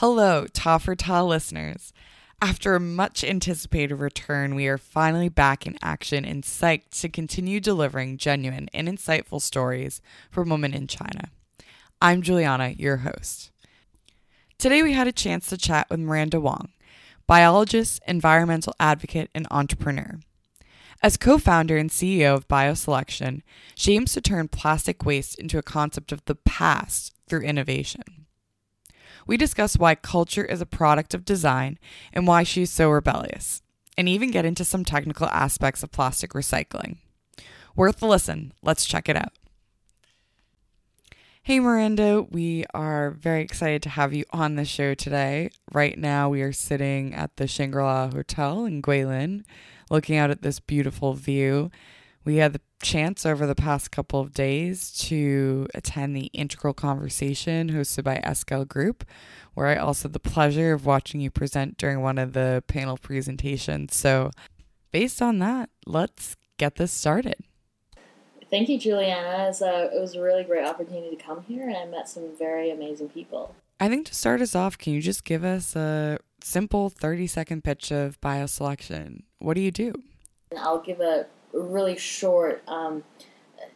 Hello, Ta for Ta listeners. After a much anticipated return, we are finally back in action and psyched to continue delivering genuine and insightful stories from women in China. I'm Juliana, your host. Today we had a chance to chat with Miranda Wong, biologist, environmental advocate, and entrepreneur. As co founder and CEO of BioCellection, she aims to turn plastic waste into a concept of the past through innovation. We discuss why culture is a product of design and why she's so rebellious, and even get into some technical aspects of plastic recycling. Worth a listen. Let's check it out. Hey, Miranda, we are very excited to have you on the show today. Right now, we are sitting at the Shangri La Hotel in Guilin, looking out at this beautiful view. We had the chance over the past couple of days to attend the Integral Conversation hosted by Esquel Group, where I also had the pleasure of watching you present during one of the panel presentations. So, based on that, let's get this started. Thank you, Juliana. It was, a, it was a really great opportunity to come here, and I met some very amazing people. I think to start us off, can you just give us a simple 30 second pitch of BioCellection? What do you do? I'll give a really short um,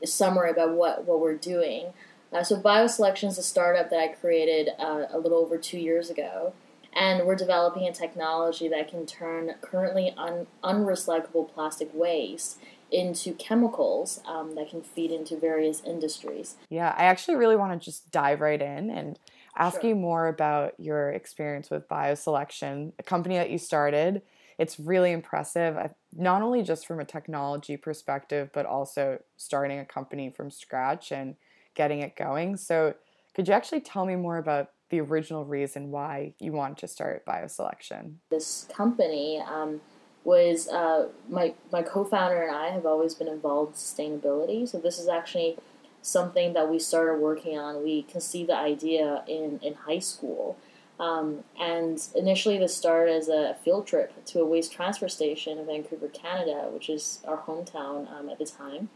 summary about what, what we're doing. Uh, so, BioCellection is a startup that I created uh, a little over two years ago, and we're developing a technology that can turn currently un- unrecyclable plastic waste into chemicals um, that can feed into various industries. Yeah, I actually really want to just dive right in and ask sure. you more about your experience with BioCellection, a company that you started it's really impressive, not only just from a technology perspective, but also starting a company from scratch and getting it going. So, could you actually tell me more about the original reason why you wanted to start BioCellection? This company um, was uh, my my co-founder and I have always been involved in sustainability. So this is actually something that we started working on. We conceived the idea in in high school um, and initially, this started as a field trip to a waste transfer station in Vancouver, Canada, which is our hometown um, at the time,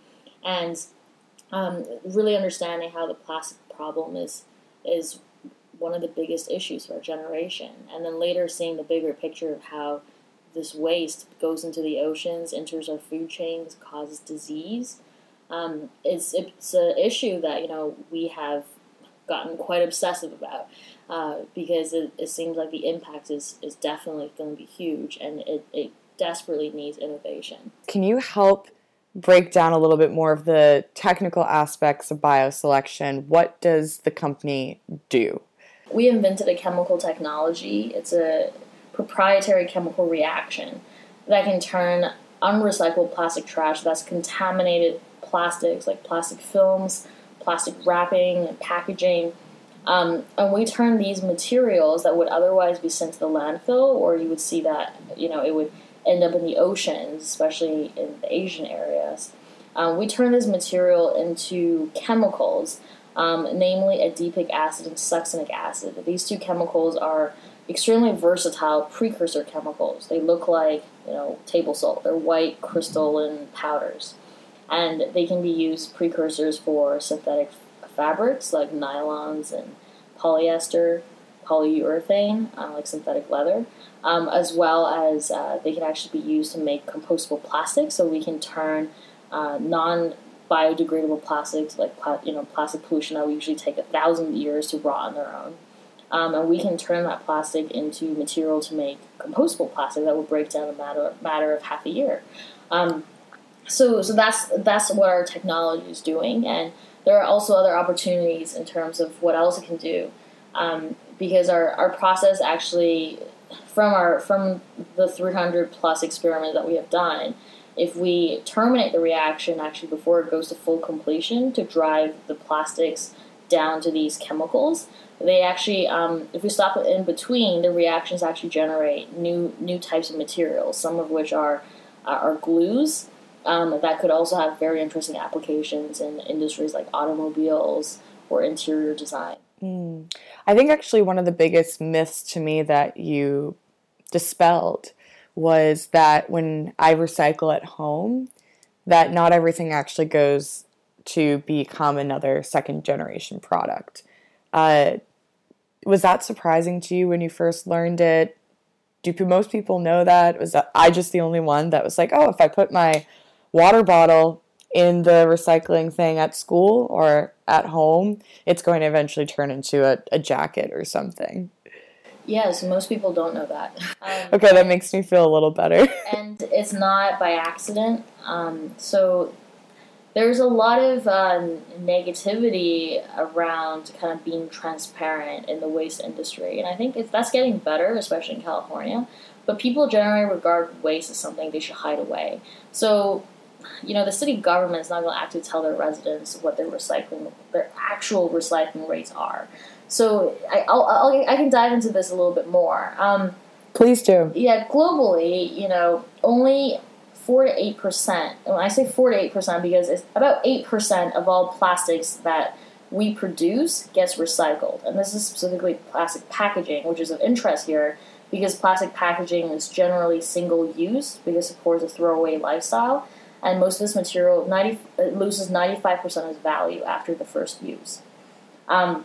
and um, really understanding how the plastic problem is is one of the biggest issues for our generation, and then later seeing the bigger picture of how this waste goes into the oceans, enters our food chains, causes disease. Um, it's it's an issue that you know we have gotten quite obsessive about uh, because it, it, seems like the impact is, is definitely going to be huge and it, it desperately needs innovation. Can you help break down a little bit more of the technical aspects of BioCellection? What does the company do? We invented a chemical technology. It's a proprietary chemical reaction that can turn unrecycled plastic trash that's contaminated plastics like plastic films plastic wrapping and packaging. Um, and we turn these materials that would otherwise be sent to the landfill, or you would see that you know it would end up in the oceans, especially in the Asian areas. Um, we turn this material into chemicals, um, namely adipic acid and succinic acid. These two chemicals are extremely versatile precursor chemicals. They look like you know table salt. They're white crystalline powders and they can be used precursors for synthetic fabrics like nylons and polyester, polyurethane, uh, like synthetic leather, um, as well as uh, they can actually be used to make compostable plastics. So we can turn uh, non biodegradable plastics, like you know plastic pollution that would usually take a thousand years to rot on their own. Um, and we can turn that plastic into material to make compostable plastic that will break down in a matter, matter of half a year. Um, so so that's that's what our technology is doing, and there are also other opportunities in terms of what else it can do, um, because our, our process actually from our from the 300 plus experiment that we have done, if we terminate the reaction actually before it goes to full completion to drive the plastics down to these chemicals, they actually um, if we stop it in between, the reactions actually generate new new types of materials, some of which are are glues um, that could also have very interesting applications in industries like automobiles or interior design. Mm. I think actually one of the biggest myths to me that you dispelled was that when I recycle at home, that not everything actually goes to become another second generation product. Uh, was that surprising to you when you first learned it? Do most people know that? Was that I just the only one that was like, oh, if I put my water bottle in the recycling thing at school or at home, it's going to eventually turn into a, a jacket or something. Yes, most people don't know that. Um, okay, that makes me feel a little better. and it's not by accident. Um, so there's a lot of uh, negativity around kind of being transparent in the waste industry, and I think it's, that's getting better, especially in California. But people generally regard waste as something they should hide away. So, you know, the city government is not going to actually tell their residents what their recycling, their actual recycling rates are. So, I, I'll, I'll i can dive into this a little bit more. Um, Please do. Yeah, globally, you know, only four to eight percent. When I say four to eight percent, because it's about eight percent of all plastics that we produce gets recycled, and this is specifically plastic packaging, which is of interest here because plastic packaging is generally single use because it supports a throwaway lifestyle, and most of this material 90, loses ninety five percent of its value after the first use. Um,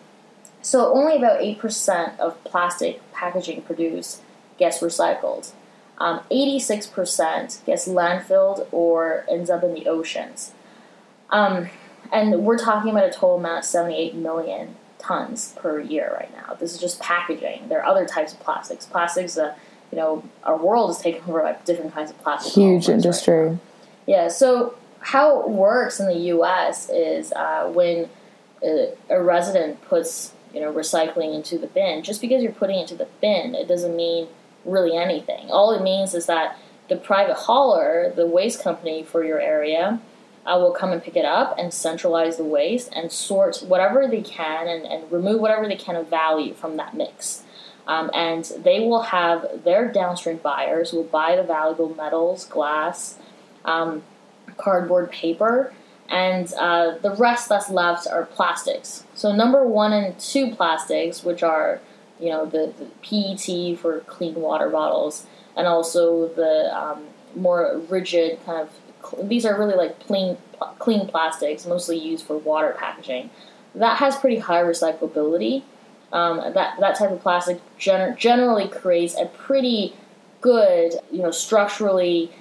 so only about eight percent of plastic packaging produced gets recycled. Um, 86% gets landfilled or ends up in the oceans. Um, and we're talking about a total amount of 78 million tons per year right now. This is just packaging. There are other types of plastics. Plastics, uh, you know, our world is taken over by different kinds of plastics. Huge industry. Right yeah. So how it works in the U.S. is uh, when a, a resident puts you know recycling into the bin. Just because you're putting it into the bin, it doesn't mean really anything. All it means is that the private hauler, the waste company for your area, uh, will come and pick it up and centralize the waste and sort whatever they can and, and remove whatever they can of value from that mix. Um, and they will have their downstream buyers will buy the valuable metals, glass, um, cardboard, paper, and uh, the rest that's left are plastics. So number one and two plastics, which are you know the, the PET for clean water bottles, and also the um, more rigid kind of. These are really like clean clean plastics, mostly used for water packaging. That has pretty high recyclability. Um, that that type of plastic gener- generally creates a pretty good, you know, structurally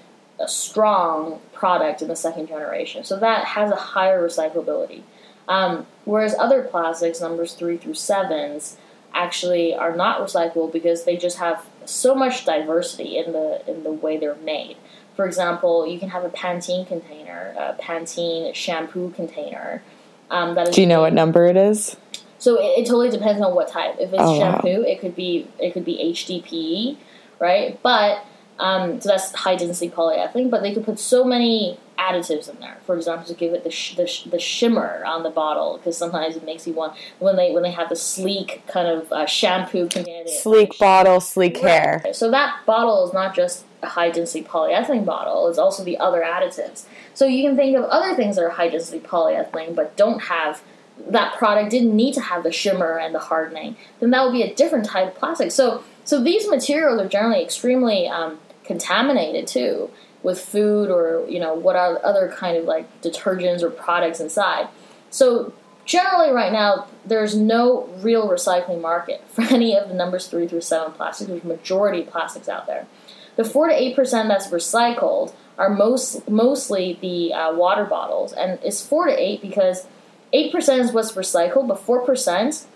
uh, strong product in the second generation. So that has a higher recyclability. Um, whereas other plastics, numbers three through sevens, actually are not recyclable because they just have so much diversity in the in the way they're made. For example, you can have a Pantene container, a Pantene shampoo container. Um, that is Do you know what number it is? So it, it totally depends on what type. If it's oh, shampoo, wow. it could be it could be HDPE, right? But um, so that's high density polyethylene. But they could put so many additives in there. For example, to give it the sh- the, sh- the shimmer on the bottle, because sometimes it makes you want when they when they have the sleek kind of uh, shampoo container. Sleek bottle, sleek right. hair. So that bottle is not just a high density polyethylene bottle; it's also the other additives. So you can think of other things that are high density polyethylene, but don't have that product didn't need to have the shimmer and the hardening. Then that would be a different type of plastic. So so these materials are generally extremely um, contaminated too with food or you know what are other kind of like detergents or products inside. So generally right now there's no real recycling market for any of the numbers 3 through 7 plastics. There's majority plastics out there. The 4 to 8% that's recycled are most mostly the uh, water bottles. And it's 4 to 8 because 8% is what's recycled but 4%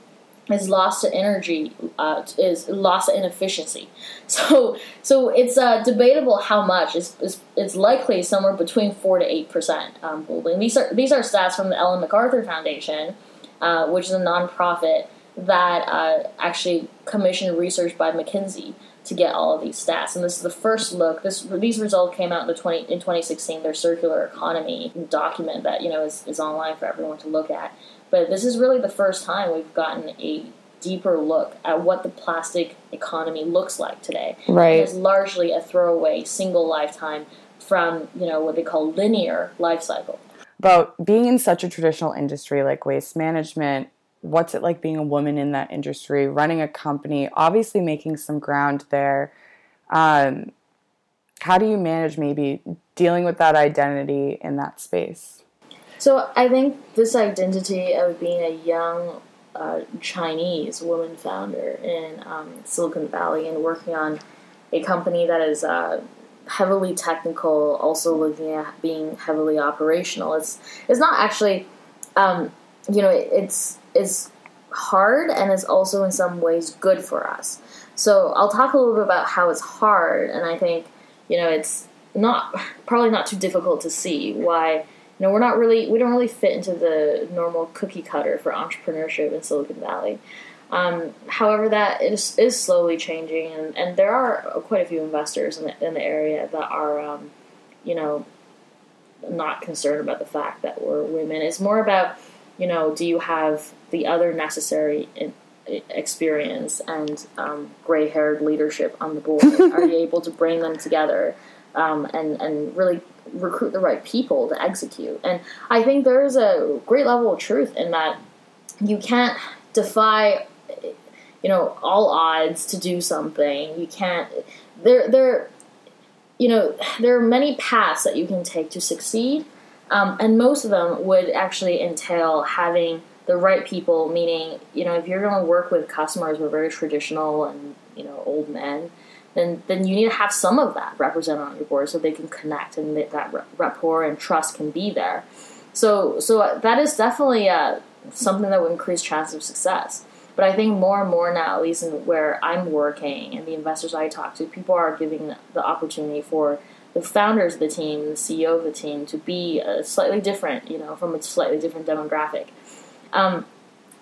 is lost to energy uh, is lost to inefficiency. So so it's uh, debatable how much. It's, it's, it's likely somewhere between 4 to 8 percent um, these are these are stats from the ellen macarthur foundation uh, which is a nonprofit that uh, actually commissioned research by mckinsey to get all of these stats. And this is the first look. This these results came out in the 20 in 2016 their circular economy document that you know is, is online for everyone to look at but this is really the first time we've gotten a deeper look at what the plastic economy looks like today. Right. It's largely a throwaway single lifetime from, you know, what they call linear life cycle. About being in such a traditional industry like waste management, what's it like being a woman in that industry, running a company, obviously making some ground there. Um, how do you manage maybe dealing with that identity in that space? So I think this identity of being a young uh, Chinese woman founder in um, Silicon Valley and working on a company that is uh, heavily technical, also looking at being heavily operational. It's it's not actually, um, you know, it, it's it's hard and it's also in some ways good for us. So I'll talk a little bit about how it's hard, and I think you know it's not probably not too difficult to see why know, we're not really, we don't really fit into the normal cookie cutter for entrepreneurship in Silicon Valley. Um, however, that is, is slowly changing, and, and there are quite a few investors in the, in the area that are, um, you know, not concerned about the fact that we're women. It's more about, you know, do you have the other necessary in, experience and um, gray haired leadership on the board? are you able to bring them together um, and, and really recruit the right people to execute. And I think there's a great level of truth in that you can't defy you know all odds to do something. You can't there there you know there are many paths that you can take to succeed. Um, and most of them would actually entail having the right people meaning you know if you're going to work with customers who are very traditional and you know old men then then you need to have some of that represented on your board so they can connect and that, rapport and trust can be there. So so that is definitely uh, something that would increase chances of success. But I think more and more now, at least in where I'm working and the investors I talk to, people are giving the opportunity for the founders of the team, the CEO of the team, to be a slightly different, you know, from a slightly different demographic. Um,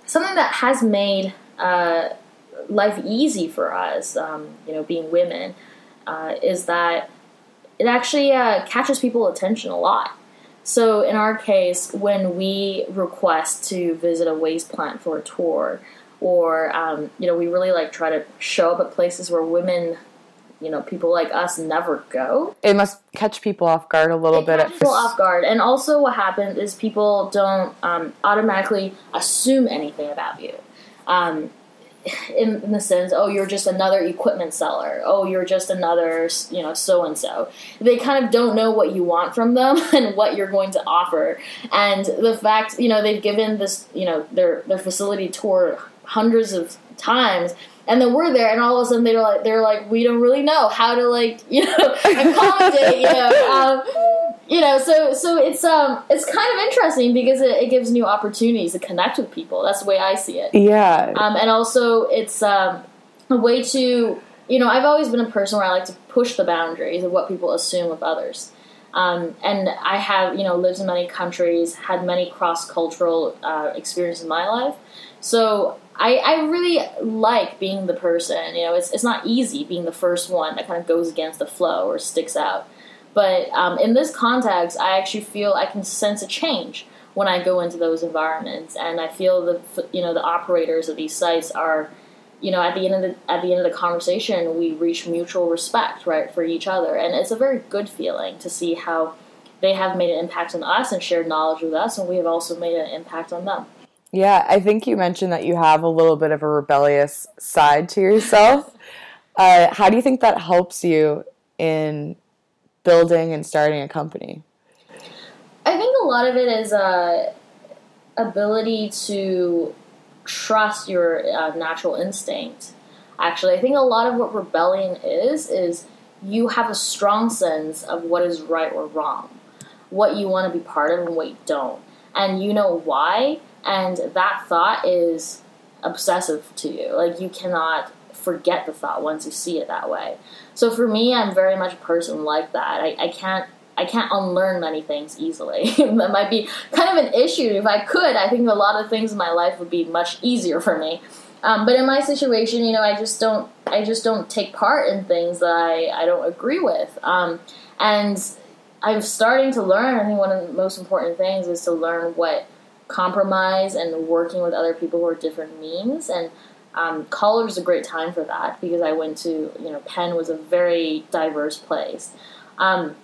something that has made uh, life easy for us, um, you know, being women, uh, is that it actually uh, catches people attention a lot. So in our case, when we request to visit a waste plant for a tour, or um, you know, we really like try to show up at places where women, you know, people like us never go. It must catch people off guard a little it bit. People off guard, and also what happens is people don't um, automatically assume anything about you. Um, in, in, the sense, oh, you're just another equipment seller. Oh, you're just another, you know, so and so. They kind of don't know what you want from them and what you're going to offer. And the fact, you know, they've given this, you know, their their facility tour hundreds of times, and then we're there, and all of a sudden they're like, they're like, we don't really know how to like, you know, accommodate, you know. Um, you know, so so it's um it's kind of interesting because it, it, gives new opportunities to connect with people. That's the way I see it. Yeah. Um, and also it's um a way to you know I've always been a person where I like to push the boundaries of what people assume of others. Um, and I have you know lived in many countries, had many cross cultural uh, experiences in my life. So I, I really like being the person. You know, it's it's not easy being the first one that kind of goes against the flow or sticks out. But um, in this context, I actually feel I can sense a change when I go into those environments, and I feel the you know the operators of these sites are, you know, at the end of the at the end of the conversation, we reach mutual respect, right, for each other, and it's a very good feeling to see how they have made an impact on us and shared knowledge with us, and we have also made an impact on them. Yeah, I think you mentioned that you have a little bit of a rebellious side to yourself. uh, how do you think that helps you in building and starting a company? I think a lot of it is uh, ability to trust your uh, natural instinct. Actually, I think a lot of what rebellion is is you have a strong sense of what is right or wrong, what you want to be part of and what you don't, and you know why. And that thought is obsessive to you. Like you cannot forget the thought once you see it that way. So for me, I'm very much a person like that. I, I can't I can't unlearn many things easily. that might be kind of an issue. If I could, I think a lot of things in my life would be much easier for me. Um, but in my situation, you know, I just don't I just don't take part in things that I, I don't agree with. Um, and I'm starting to learn. I think one of the most important things is to learn what compromise and working with other people who are different means. And um, college was a great time for that because I went to, you know, Penn was a very diverse place. Um,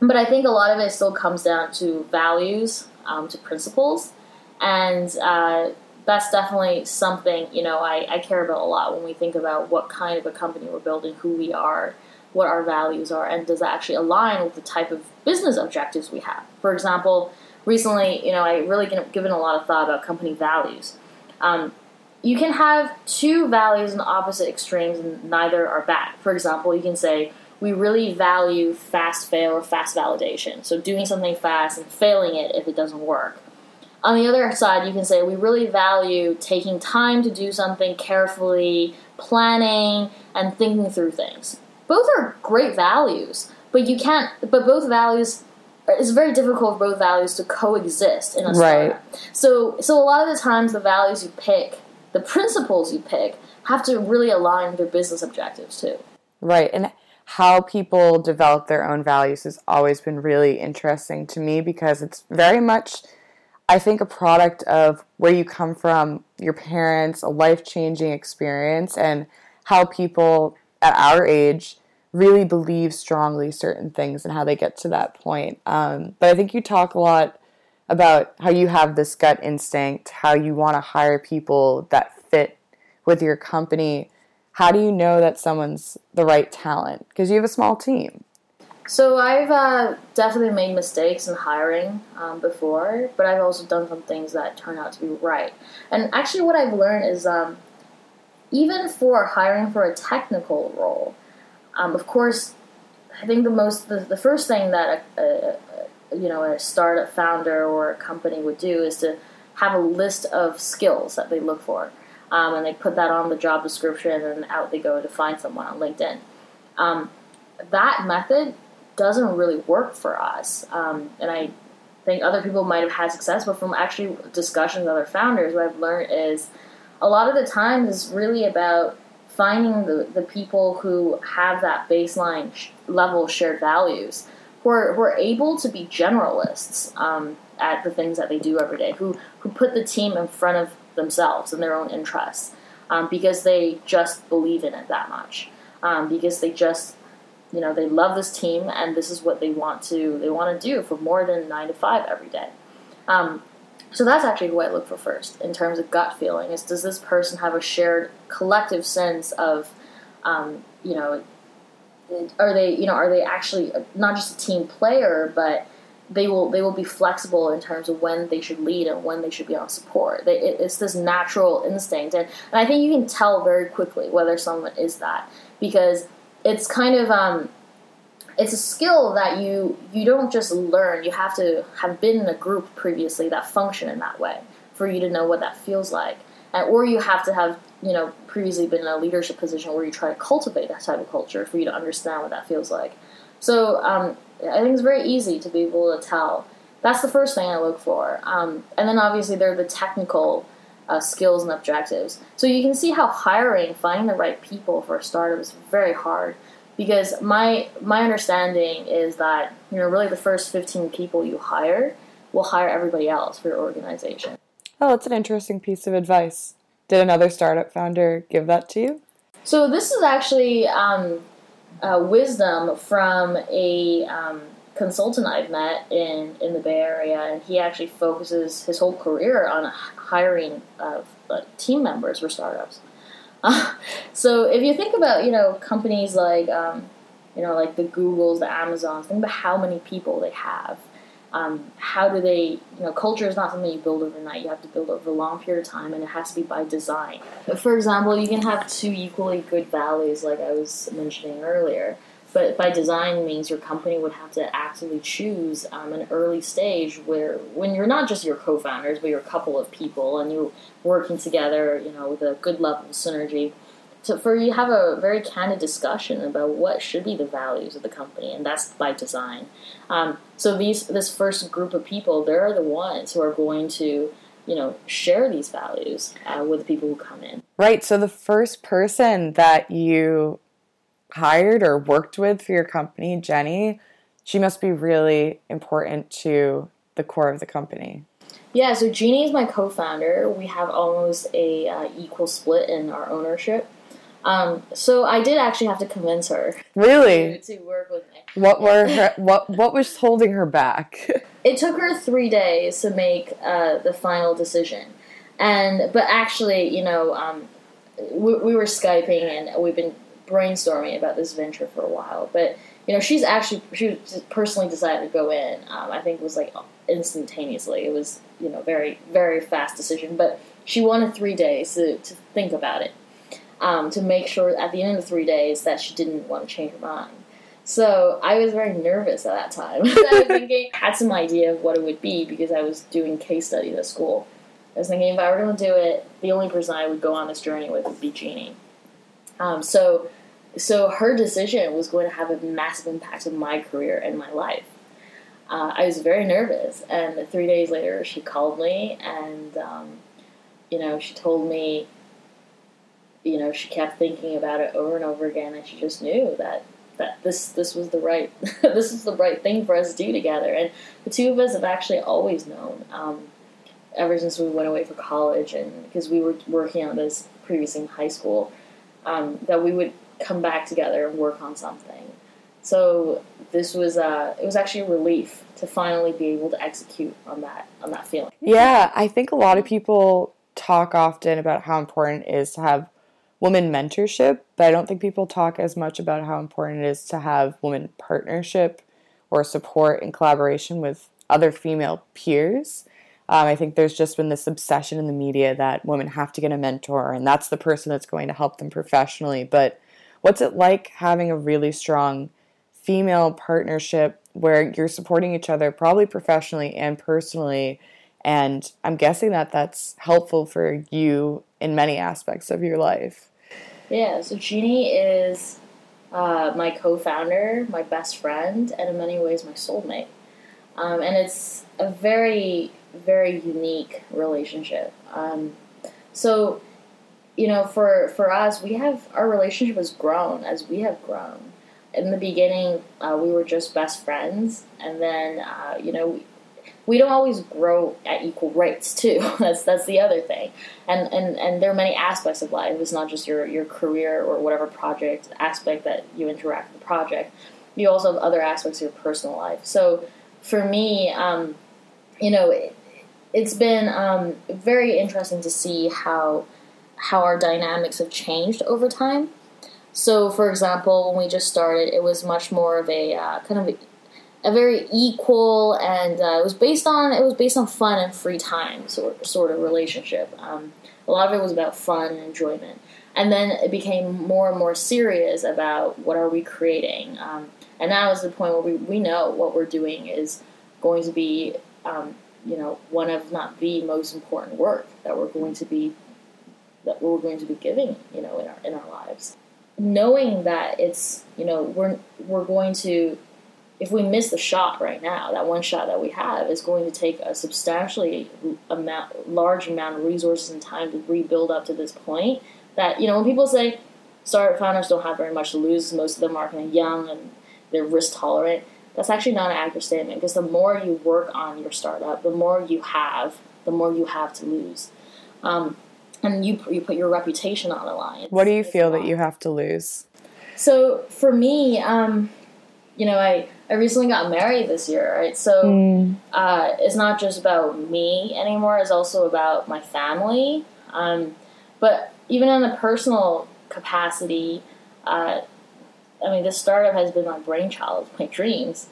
but I think a lot of it still comes down to values, um, to principles, and uh, that's definitely something, you know, I, I care about a lot when we think about what kind of a company we're building, who we are, what our values are, and does that actually align with the type of business objectives we have. For example, recently, you know, I really given a lot of thought about company values. Um, you can have two values in opposite extremes and neither are bad. For example, you can say, we really value fast fail or fast validation. So doing something fast and failing it if it doesn't work. On the other side, you can say we really value taking time to do something carefully, planning, and thinking through things. Both are great values, but you can't. But both values, it's very difficult for both values to coexist in a startup. Right. So, so a lot of the times, the values you pick, the principles you pick, have to really align with your business objectives too. Right, and how people develop their own values has always been really interesting to me because it's very much I think a product of where you come from, your parents, a life changing experience, and how people at our age really believe strongly certain things and how they get to that point. Um, but I think you talk a lot about how you have this gut instinct, how you want to hire people that fit with your company. How do you know that someone's the right talent? Because you have a small team. So I've uh, definitely made mistakes in hiring um, before, but I've also done some things that turn out to be right. And actually, what I've learned is um, even for hiring for a technical role, um, of course, I think the most the, the first thing that a, a, you know a startup founder or a company would do is to have a list of skills that they look for, um, and they put that on the job description, and out they go to find someone on LinkedIn. Um, that method doesn't really work for us. Um, and I think other people might have had success, but from actually discussions with other founders, what I've learned is a lot of the times is really about finding the, the people who have that baseline sh- level shared values, who are, who are able to be generalists um, at the things that they do every day, who, who put the team in front of themselves and their own interests um, because they just believe in it that much, um, because they just you know they love this team and this is what they want to they want to do for more than nine to five every day. Um, so that's actually who i look for first in terms of gut feeling is does this person have a shared collective sense of um, you know are they you know are they actually not just a team player but they will they will be flexible in terms of when they should lead and when they should be on support. They, it, it's this natural instinct, and, and I think you can tell very quickly whether someone is that because it's kind of um, it's a skill that you you don't just learn. You have to have been in a group previously that function in that way for you to know what that feels like, and, or you have to have you know previously been in a leadership position where you try to cultivate that type of culture for you to understand what that feels like. So um, I think it's very easy to be able to tell. That's the first thing I look for, um, and then obviously there are the technical. Uh, skills and objectives. So you can see how hiring, finding the right people for a startup is very hard because my my understanding is that you know really the first 15 people you hire will hire everybody else for your organization. Oh, that's an interesting piece of advice. Did another startup founder give that to you? So this is actually um, wisdom from a um, consultant I've met in in the Bay Area, and he actually focuses his whole career on hiring uh, team members for startups. so if you think about you know companies like um, you know like the Googles, the Amazons, think about how many people they have. Um, how do they you know culture is not something you build overnight. You have to build over a long period of time and it has to be by design. For example you can have two equally good values like i was mentioning earlier. But by design means your company would have to actively choose um, an early stage where when you're not just your co-founders but you're a couple of people and you're working together you know with a good level of synergy to, for you have a very candid discussion about what should be the values of the company and that's by design um, so these this first group of people they're the ones who are going to you know share these values uh, with the people who come in right so the first person that you hired or worked with for your company, Jenny, she must be really important to the core of the company. Yeah, so Jeanny is my co-founder. We have almost a uh, equal split in our ownership. Um, so I did actually have to convince her. Really? To, to work with me. What were her, what what was holding her back? it took her three days to make uh, the final decision, and but actually, you know, um, we, we were skyping and we've been brainstorming about this venture for a while. But you know, she's actually she personally decided to go in. Um, I think it was like instantaneously. It was you know very very fast decision. But she wanted three days to, to think about it, um, to make sure at the end of three days that she didn't want to change her mind. So I was very nervous at that time. I was thinking, had some idea of what it would be because I was doing case studies at school. I was thinking if I were going to do it, the only person I would go on this journey with would be Jeanny. Um, so, so her decision was going to have a massive impact on my career and my life. Uh, I was very nervous, and three days later, she called me, and um, you know, she told me, you know, she kept thinking about it over and over again, and she just knew that that this this was the right this is the right thing for us to do together. And the two of us have actually always known um, ever since we went away for college, and because we were working on this previously in high school, um, that we would come back together and work on something. So this was uh, it was actually a relief to finally be able to execute on that on that feeling. Yeah, I think a lot of people talk often about how important it is to have woman mentorship, but I don't think people talk as much about how important it is to have woman partnership or support and collaboration with other female peers. Um, I think there's just been this obsession in the media that women have to get a mentor and that's the person that's going to help them professionally. But what's it like having a really strong female partnership where you're supporting each other, probably professionally and personally? And I'm guessing that that's helpful for you in many aspects of your life. Yeah, so Jeanny is uh, my co founder, my best friend, and in many ways my soulmate. Um, and it's a very, very unique relationship. Um, so, you know, for, for us, we have our relationship has grown as we have grown. In the beginning, uh, we were just best friends, and then, uh, you know, we don't always grow at equal rates too. that's that's the other thing. And and and there are many aspects of life. It's not just your your career or whatever project aspect that you interact with the project. You also have other aspects of your personal life. So for me, um, you know, it, has been um, very interesting to see how how our dynamics have changed over time. So, for example, when we just started, it was much more of a uh, kind of a, very equal and uh, it was based on it was based on fun and free time sort sort of relationship. Um, a lot of it was about fun and enjoyment, and then it became more and more serious about what are we creating. Um, and now is the point where we, we know what we're doing is going to be um, you know one of not the most important work that we're going to be that we're going to be giving you know in our in our lives knowing that it's you know we're we're going to if we miss the shot right now, that one shot that we have is going to take a substantially amount, large amount of resources and time to rebuild up to this point. That you know, when people say startup founders don't have very much to lose, most of them are kind of young and they're risk tolerant. That's actually not an accurate statement because the more you work on your startup, the more you have, the more you have to lose. Um, and you you put your reputation on the line. What do you feel that you have to lose? So for me, um, you know, I I recently got married this year, right? So mm. uh, it's not just about me anymore. It's also about my family. Um, but even in a personal capacity, uh, I mean, this startup has been my brainchild, my dreams.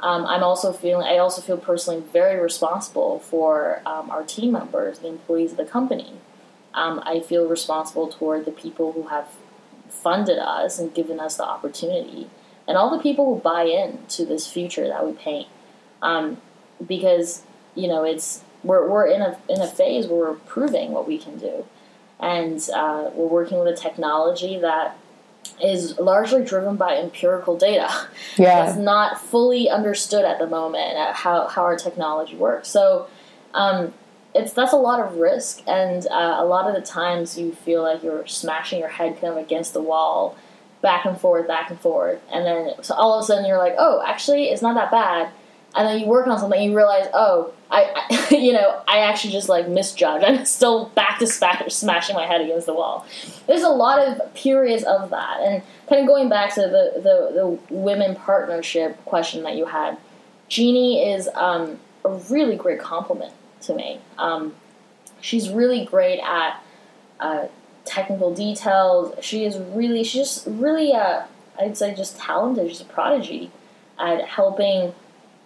Um, I'm also feeling. I also feel personally very responsible for um, our team members, the employees of the company. Um, I feel responsible toward the people who have funded us and given us the opportunity and all the people who buy in to this future that we paint. Um, because you know it's we're, we're in a in a phase where we're proving what we can do, and uh, we're working with a technology that is largely driven by empirical data. Yeah, it's not fully understood at the moment at how how our technology works. So. Um, it's that's a lot of risk, and uh, a lot of the times you feel like you're smashing your head kind of against the wall, back and forth, back and forth, and then so all of a sudden you're like, oh, actually, it's not that bad. And then you work on something, and you realize, oh, I, I you know, I actually just like misjudged. I'm still back to smash, smashing my head against the wall. There's a lot of periods of that, and kind of going back to the the, the women partnership question that you had. Jeanny is um, a really great complement to me. Um, she's really great at uh, technical details. She is really, she's just really, uh, I'd say, just talented. She's a prodigy at helping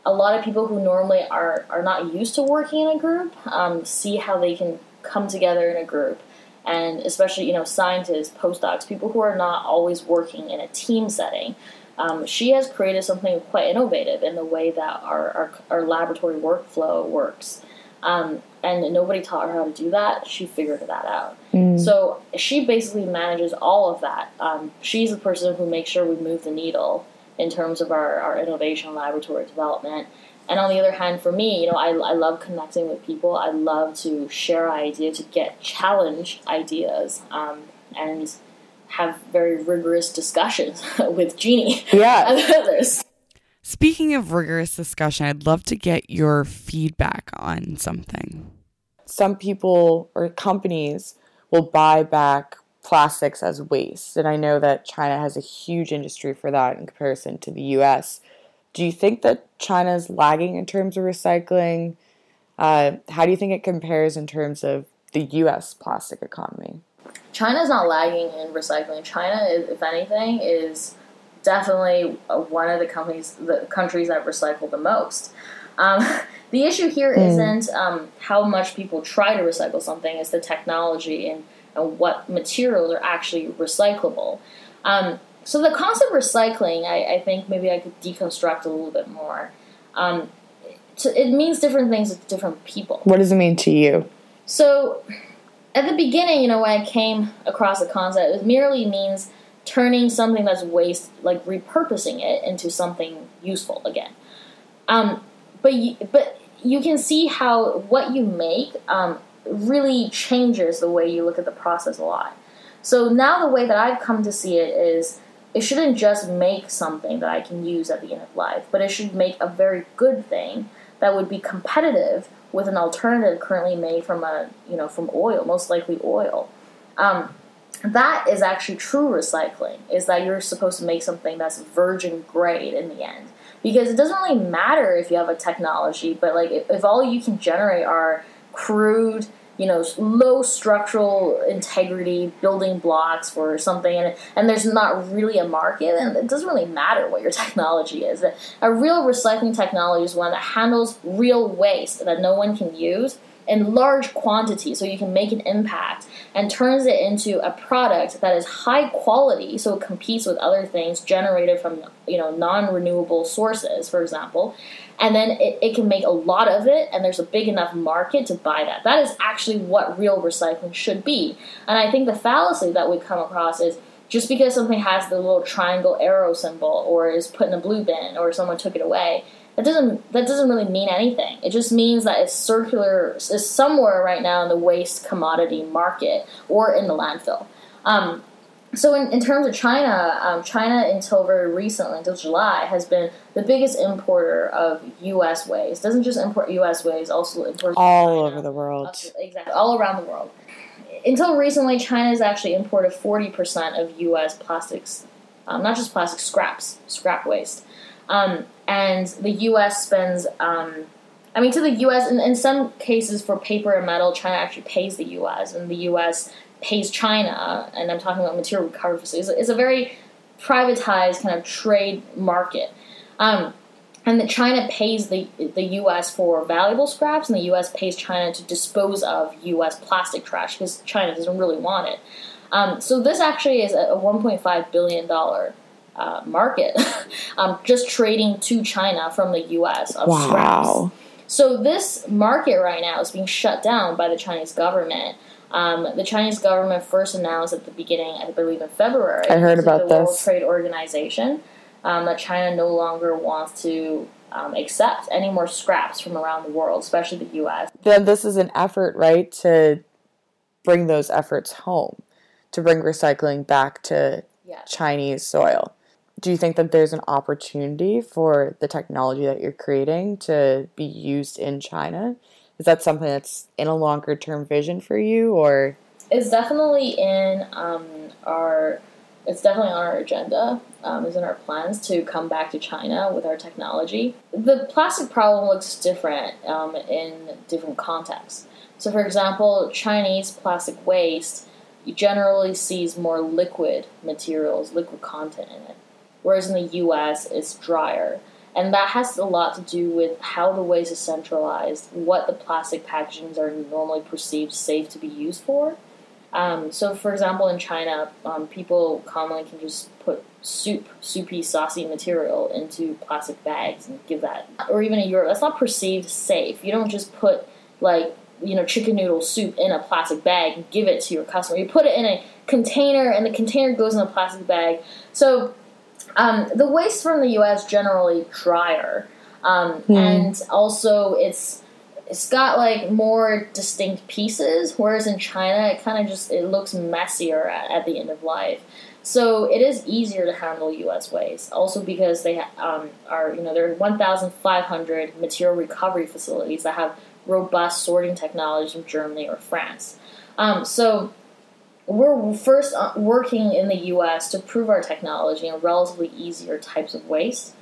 a lot of people who normally are, are not used to working in a group um, see how they can come together in a group, and especially you know scientists, postdocs, people who are not always working in a team setting. Um, she has created something quite innovative in the way that our, our, our laboratory workflow works. Um, and nobody taught her how to do that. She figured that out. Mm. So she basically manages all of that. Um, she's the person who makes sure we move the needle in terms of our, our innovation laboratory development. And on the other hand, for me, you know, I, I love connecting with people. I love to share ideas, to get challenge ideas, um, and have very rigorous discussions with Jeanny yeah. and others. Speaking of rigorous discussion, I'd love to get your feedback on something. Some people or companies will buy back plastics as waste, and I know that China has a huge industry for that in comparison to the US. Do you think that China is lagging in terms of recycling? Uh, how do you think it compares in terms of the US plastic economy? China's not lagging in recycling. China, if anything, is definitely one of the companies, the countries that recycle the most. Um, the issue here mm. not um, how much people try to recycle something; it's the technology and, and what materials are actually recyclable. Um, so the concept of recycling, I, I, think maybe I could deconstruct a little bit more. Um, to, it means different things to different people. What does it mean to you? So at the beginning, you know, when I came across the concept, it merely means turning something that's waste, like repurposing it into something useful again. Um, but you, but you can see how what you make um, really changes the way you look at the process a lot. So now the way that I've come to see it is it shouldn't just make something that I can use at the end of life, but it should make a very good thing that would be competitive with an alternative currently made from a you know from oil, most likely oil. Um, that is actually true recycling. Is that you're supposed to make something that's virgin grade in the end, because it doesn't really matter if you have a technology, but like if, if all you can generate are crude you know low structural integrity building blocks for something and, and there's not really a market and it doesn't really matter what your technology is a real recycling technology is one that handles real waste that no one can use in large quantities so you can make an impact and turns it into a product that is high quality so it competes with other things generated from you know non-renewable sources for example. And then it, it can make a lot of it and there's a big enough market to buy that. That is actually what real recycling should be. And i think the fallacy that we come across is just because something has the little triangle arrow symbol or is put in a blue bin or someone took it away that doesn't that doesn't really mean anything. It just means that it's circular is somewhere right now in the waste commodity market or in the landfill. Um, so in, in terms of China, um, China until very recently, until July, has been the biggest importer of U.S. waste. Doesn't just import U.S. waste, also imports all over the world. Exactly, all around the world. Until recently, China has actually imported forty percent of U.S. plastics, um, not just plastic scraps, scrap waste. Um, and the U.S. spends, um, I mean, to the U.S. In, in some cases for paper and metal, China actually pays the U.S. and the U.S. pays China, and I'm talking about material recovery facilities. It's a very privatized kind of trade market. Um, and that China pays the the U.S. for valuable scraps, and the U.S. pays China to dispose of U.S. plastic trash because China doesn't really want it. Um, so this actually is a, a 1.5 billion dollar uh, market, um, just trading to China from the U.S. of wow. scraps. So this market right now is being shut down by the Chinese government. Um, the Chinese government first announced at the beginning, I believe in February, I heard about the this. World Trade Organization um, that China no longer wants to um, accept any more scraps from around the world, especially the U.S. Then this is an effort, right, to bring those efforts home, to bring recycling back to Chinese soil do you think that there's an opportunity for the technology that you're creating to be used in China? Is that something that's in a longer term vision for you, or? It's definitely in um, our. It's definitely on our agenda. Um, is in our plans to come back to China with our technology. The plastic problem looks different um, in different contexts. So, for example, Chinese plastic waste generally sees more liquid materials, liquid content in it whereas in the US it's drier. and that has a lot to do with how the waste is centralized, what the plastic packagings are normally perceived safe to be used for. Um, so, for example, in China, um, people commonly can just put soup, soupy, saucy material into plastic bags and give that. Or even in Europe, that's not perceived safe. You don't just put like you know chicken noodle soup in a plastic bag and give it to your customer. You put it in a container, and the container goes in a plastic bag. So um, the waste from the U.S. generally drier, um, mm. and also it's it's got like more distinct pieces, whereas in China it kind of just it looks messier at, at, the end of life. So it is easier to handle U.S. waste, also because they um, are you know there are 1,500 material recovery facilities that have robust sorting technology from Germany or France. Um, so we're first uh, working in the U.S. to prove our technology in relatively easier types of waste,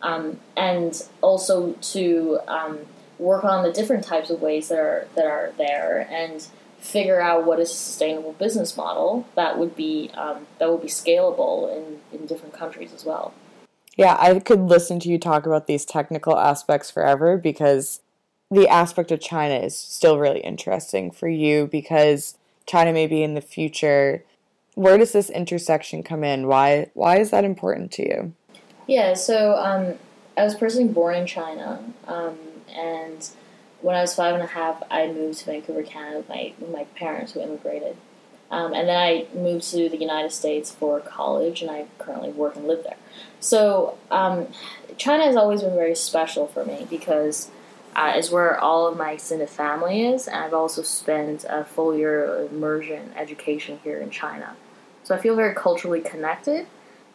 um, and also to um, work on the different types of waste that are that are there and figure out what is a sustainable business model that would be um, that would be scalable in, in different countries as well. Yeah, I could listen to you talk about these technical aspects forever because the aspect of China is still really interesting for you because China may be in the future. Where does this intersection come in? Why why is that important to you? Yeah, so um, I was personally born in China, um, and when I was five and a half, I moved to Vancouver, Canada, with my with my parents who immigrated, um, and then I moved to the United States for college, and I currently work and live there. So um, China has always been very special for me because uh, is where all of my extended family is, and I've also spent a full year of immersion education here in China. So I feel very culturally connected,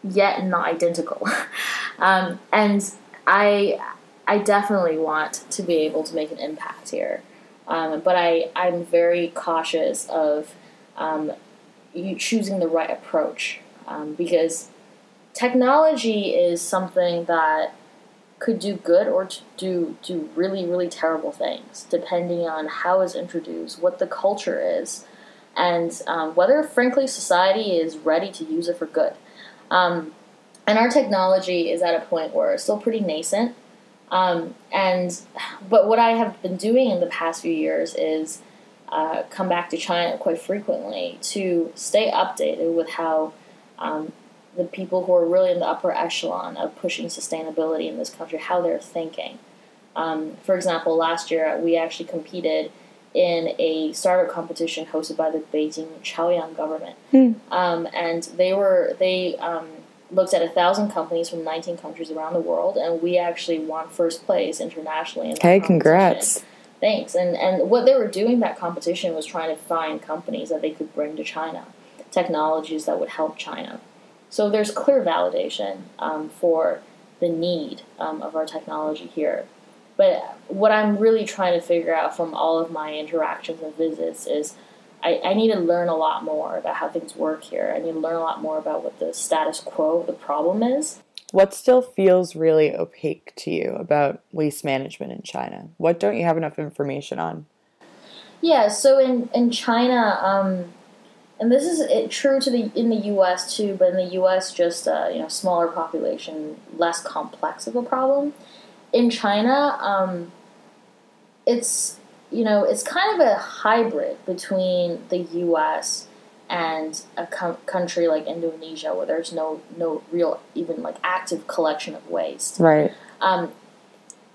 yet not identical. um, and I, I definitely want to be able to make an impact here, um, but I, I'm very cautious of um, choosing the right approach um, because technology is something that could do good or to do do really really terrible things depending on how it's introduced what the culture is and um, whether frankly society is ready to use it for good. Um, and our technology is at a point where it's still pretty nascent. Um, and but what i have been doing in the past few years is uh, come back to china quite frequently to stay updated with how um, the people who are really in the upper echelon of pushing sustainability in this country, how they're thinking. Um, for example, last year we actually competed in a startup competition hosted by the Beijing Chaoyang government, hmm. um, and they were they um, looked at a thousand companies from 19 countries around the world, and we actually won first place internationally. In hey, congrats! Thanks. And and what they were doing that competition was trying to find companies that they could bring to China, technologies that would help China. So there's clear validation um, for the need um, of our technology here. But what I'm really trying to figure out from all of my interactions and visits is I, I, need to learn a lot more about how things work here. I need to learn a lot more about what the status quo of the problem is. What still feels really opaque to you about waste management in China? What don't you have enough information on? Yeah, so in, in China, um, and this is it, true to the in the U.S. too, but in the U.S. just a you know smaller population, less complex of a problem. In China, um, it's you know it's kind of a hybrid between the U.S. and a com- country like Indonesia, where there's no no real even like active collection of waste. Right. Um,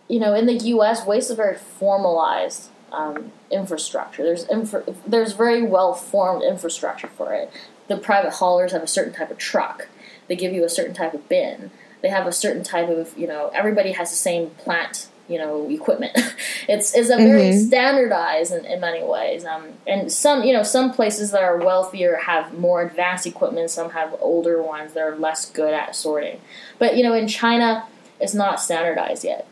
you know, in the U.S., waste is very formalized um, infrastructure. There's infra- there's very well formed infrastructure for it. The private haulers have a certain type of truck. They give you a certain type of bin. They have a certain type of you know. Everybody has the same plant you know equipment. it's it's a very mm-hmm. standardized in, in many ways. Um, and some you know some places that are wealthier have more advanced equipment. Some have older ones that are less good at sorting. But you know in China, it's not standardized yet.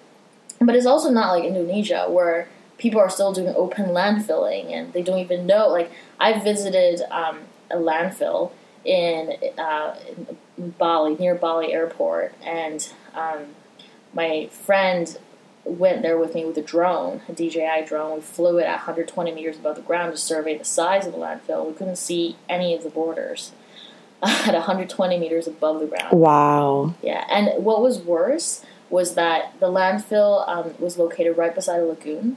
But it's also not like Indonesia where people are still doing open landfilling and they don't even know. Like I visited um, a landfill in, uh, in, Bali near Bali Airport, and um, my friend went there with me with a drone, a DJI drone. We flew it at 120 meters above the ground to survey the size of the landfill. We couldn't see any of the borders at 120 meters above the ground. Wow. Yeah, and what was worse was that the landfill um, was located right beside a lagoon,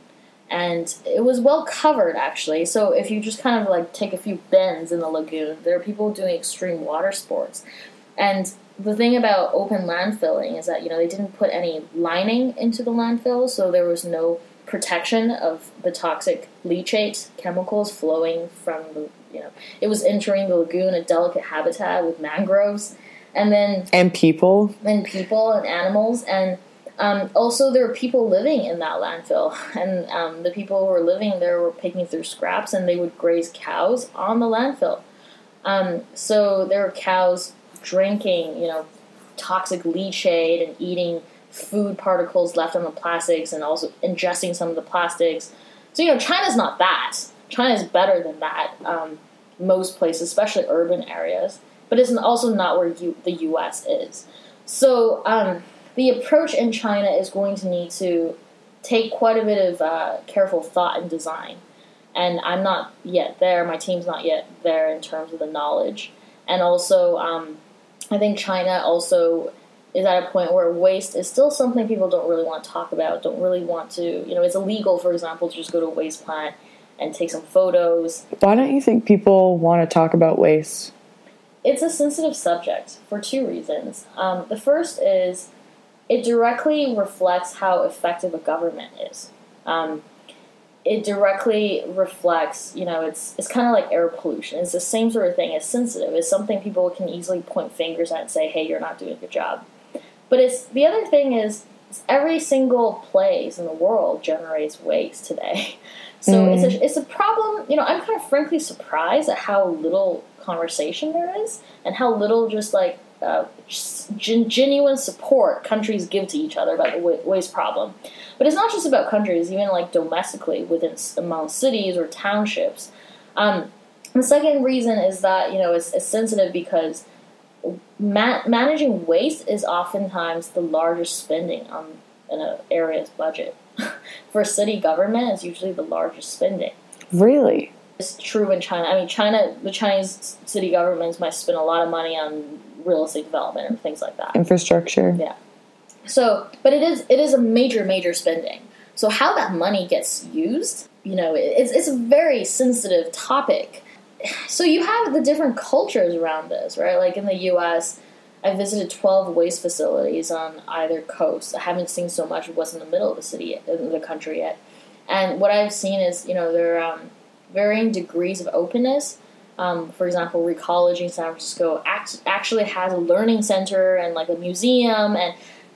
and it was well covered actually. So if you just kind of like take a few bends in the lagoon, there are people doing extreme water sports, and the thing about open landfilling is that you know they didn't put any lining into the landfill, so there was no protection of the toxic leachate chemicals flowing from the you know it was entering the lagoon, a delicate habitat with mangroves, and then and people and people and animals and. Um, also, there were people living in that landfill, and um, the people who were living there were picking through scraps, and they would graze cows on the landfill. Um, so there were cows drinking, you know, toxic leachate and eating food particles left on the plastics and also ingesting some of the plastics. So, you know, China's not that. China is better than that, um, most places, especially urban areas. But it's also not where you, the US is. So, um, the approach in China is going to need to take quite a bit of uh, careful thought and design. And I'm not yet there, my team's not yet there in terms of the knowledge. And also, um, I think China also is at a point where waste is still something people don't really want to talk about, don't really want to, you know, it's illegal, for example, to just go to a waste plant and take some photos. Why don't you think people want to talk about waste? It's a sensitive subject for two reasons. Um, the first is it directly reflects how effective a government is. Um, it directly reflects, you know, it's it's kind of like air pollution. It's the same sort of thing. It's sensitive. It's something people can easily point fingers at and say, "Hey, you're not doing a good job." But it's the other thing is every single place in the world generates waste today. So mm. it's a it's a problem. You know, I'm kind of frankly surprised at how little conversation there is and how little just like uh, gen- genuine support countries give to each other about the waste problem. But it's not just about countries, even like domestically within among cities or townships. Um, the second reason is that you know it's, it's sensitive because ma- managing waste is oftentimes the largest spending on in an area's budget. For city government, it's usually the largest spending. Really? It's true in China. I mean, China, the Chinese city governments might spend a lot of money on real estate development and things like that. Infrastructure. Yeah. So, but it is it is a major major spending. So how that money gets used, you know, it's it's a very sensitive topic. So you have the different cultures around this, right? Like in the U.S., I visited 12 waste facilities on either coast. I haven't seen so much of what's in the middle of the city, in the country yet. And what I've seen is, you know, there are um, varying degrees of openness. Um, for example, Recology in San Francisco act- actually has a learning center and like a museum and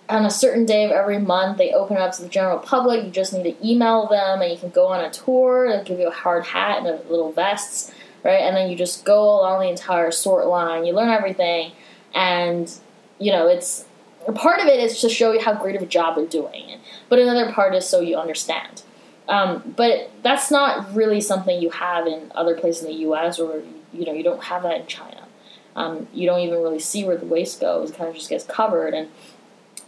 on a certain day of every month, they open up to the general public. You just need to email them, and you can go on a tour. They'll give you a hard hat and a little vests, right? And then you just go along the entire sort line. You learn everything, and you know it's part of it is to show you how great of a job they're doing, but another part is so you understand. Um, but that's not really something you have in other places in the U.S. or you know you don't have that in China. Um, you don't even really see where the waste goes; it kind of just gets covered. And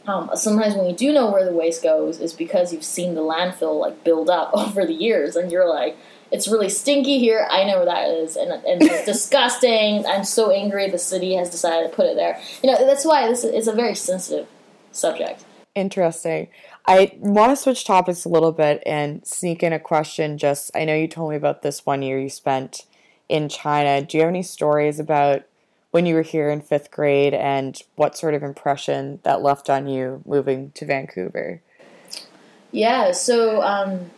um, sometimes when you do know where the waste goes is because you've seen the landfill like build up over the years. And you're like it's really stinky here. I know where that is. And, and it's disgusting. I'm so angry. The city has decided to put it there. You know that's why this is a very sensitive subject. Interesting i want to switch topics a little bit and sneak in a question just i know you told me about this one year you spent in china do you have any stories about when you were here in fifth grade and what sort of impression that left on you moving to Vancouver? Yeah, so um,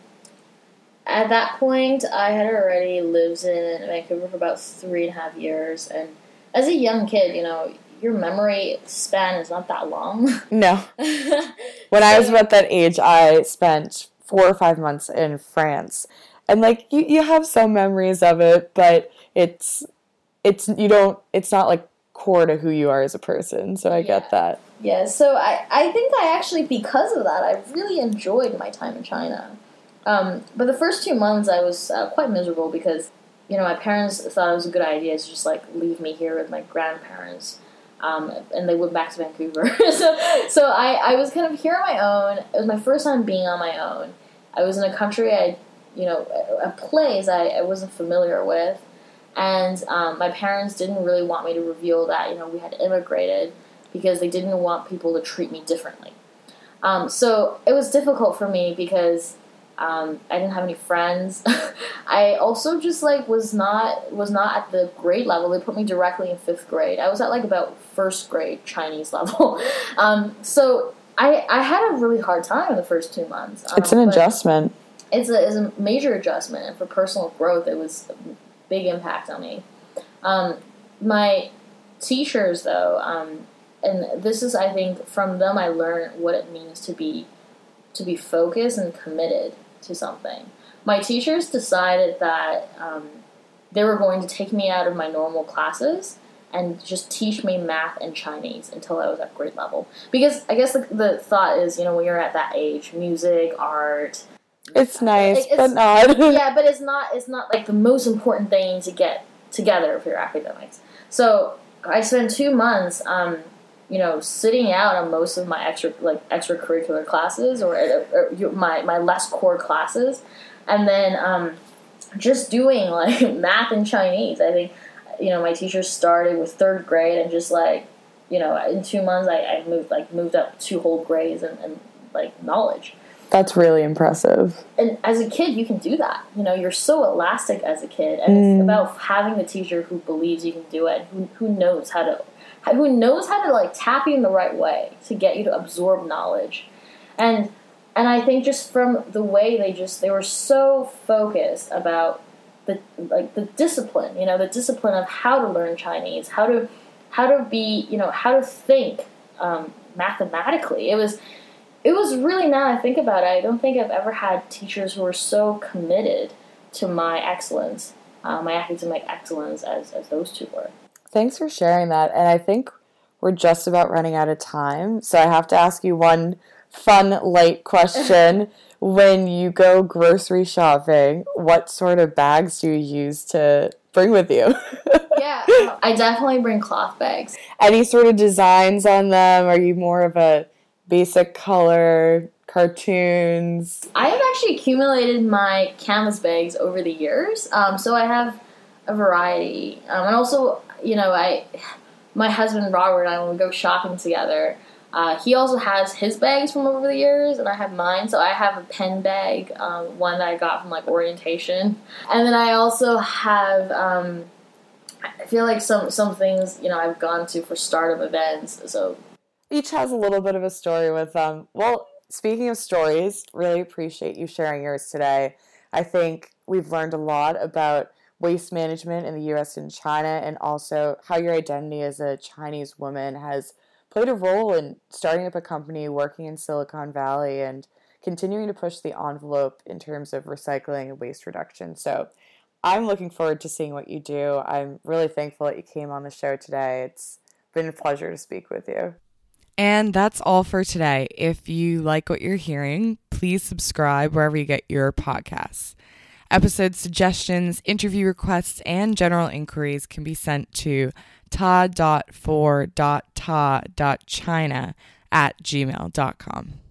at that point, I had already lived in Vancouver for about three and a half years. And as a young kid, you know, your memory span is not that long. No. when so, I was about that age, I spent four or five months in France. And like you, you have some memories of it, but it's it's you don't it's not like core to who you are as a person. So I yeah. get that. Yeah. So I I think I actually because of that I really enjoyed my time in China. Um, but the first two months I was uh, quite miserable because you know my parents thought it was a good idea to just like leave me here with my grandparents. Um, and they went back to Vancouver. so, so I, I was kind of here on my own. It was my first time being on my own. I was in a country I, you know, a place I, I wasn't familiar with and um, my parents didn't really want me to reveal that you know we had immigrated because they didn't want people to treat me differently. Um, so it was difficult for me because um, I didn't have any friends. I also just like was not was not at the grade level. They put me directly in fifth grade. I was at like about first grade Chinese level. um, so I I had a really hard time in the first two months. It's an Um, adjustment. It's a it's a major adjustment, and for personal growth, it was a big impact on me. Um, my teachers, though, um, and this is I think from them I learned what it means to be to be focused and committed to something. My teachers decided that um, they were going to take me out of my normal classes and just teach me math and Chinese until I was at grade level. Because I guess the, the thought is, you know, when you're at that age, music, art, It's nice, It's- but not. yeah, but it's not it's not like the most important thing to get together for your academics. So I spent two months, um, you know, sitting out on most of my extra like extracurricular classes or, uh, uh, or, or my my less core classes, and then um, just doing like math and Chinese. I think you know my teacher started with third grade and just like you know in two months I, I moved like moved up two whole grades and, and like knowledge That's really impressive. and as a kid you can do that you know you're so elastic as a kid and it's mm. about having the teacher who believes you can do it who, who knows how to who knows how to like tap you in the right way to get you to absorb knowledge and and i think just from the way they just they were so focused about the like the discipline you know the discipline of how to learn chinese how to how to be you know how to think um, mathematically it was it was really now I think about it, I don't think I've ever had teachers who were so committed to my excellence, uh, my academic excellence, as, as those two were. Thanks for sharing that. And I think we're just about running out of time. So I have to ask you one fun, light question. when you go grocery shopping, what sort of bags do you use to bring with you? Yeah, I definitely bring cloth bags. Any sort of designs on them? Are you more of a basic color, cartoons? I have actually accumulated my canvas bags over the years, um, so I have a variety, um, and also you know I, my husband Robert and I we go shopping together. Uh, he also has his bags from over the years, and I have mine. So I have a Penn bag, um, one that I got from like orientation, and then I also have. Um, I feel like some some things you know I've gone to for startup events. So Each has a little bit of a story with them. Well, speaking of stories, really appreciate you sharing yours today. I think we've learned a lot about waste management in the US and China, and also how your identity as a Chinese woman has played a role in starting up a company, working in Silicon Valley, and continuing to push the envelope in terms of recycling and waste reduction. So I'm looking forward to seeing what you do. I'm really thankful that you came on the show today. It's been a pleasure to speak with you. And that's all for today. If you like what you're hearing, please subscribe wherever you get your podcasts. Episode suggestions, interview requests, and general inquiries can be sent to ta.for.ta.china at gmail.com.